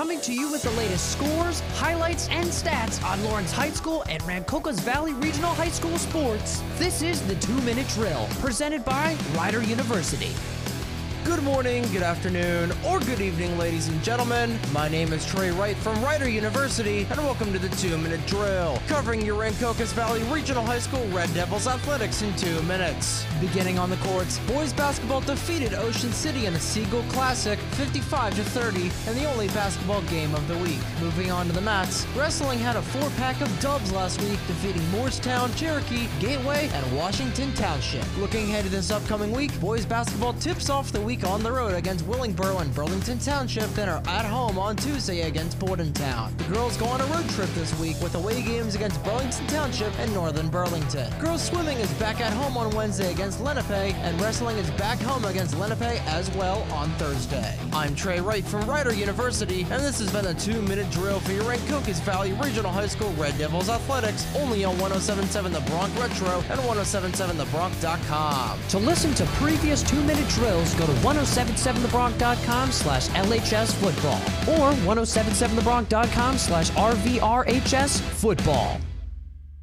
coming to you with the latest scores, highlights, and stats on Lawrence High School and Rancocas Valley Regional High School sports. This is the Two Minute Drill, presented by Rider University. Good morning, good afternoon, or good evening, ladies and gentlemen. My name is Trey Wright from Rider University, and welcome to the Two Minute Drill, covering your Rancocas Valley Regional High School Red Devils athletics in two minutes. Beginning on the courts, boys basketball defeated Ocean City in the Seagull Classic 55 to 30, and the only basketball game of the week. Moving on to the mats, wrestling had a four pack of dubs last week, defeating Morristown, Cherokee, Gateway, and Washington Township. Looking ahead to this upcoming week, boys basketball tips off the week on the road against Willingboro and Burlington Township, then are at home on Tuesday against Bordentown. The girls go on a road trip this week with away games against Burlington Township and Northern Burlington. Girls swimming is back at home on Wednesday against Lenape, and wrestling is back home against Lenape as well on Thursday. I'm Trey Wright from Rider University, and this has been a two-minute drill for your Rancocas Valley Regional High School Red Devils athletics, only on 107.7 The Bronx Retro and 107.7thebronc.com. To listen to previous two minute drills, go to 1077thebronc.com slash LHS football or 1077thebronc.com slash RVRHS football.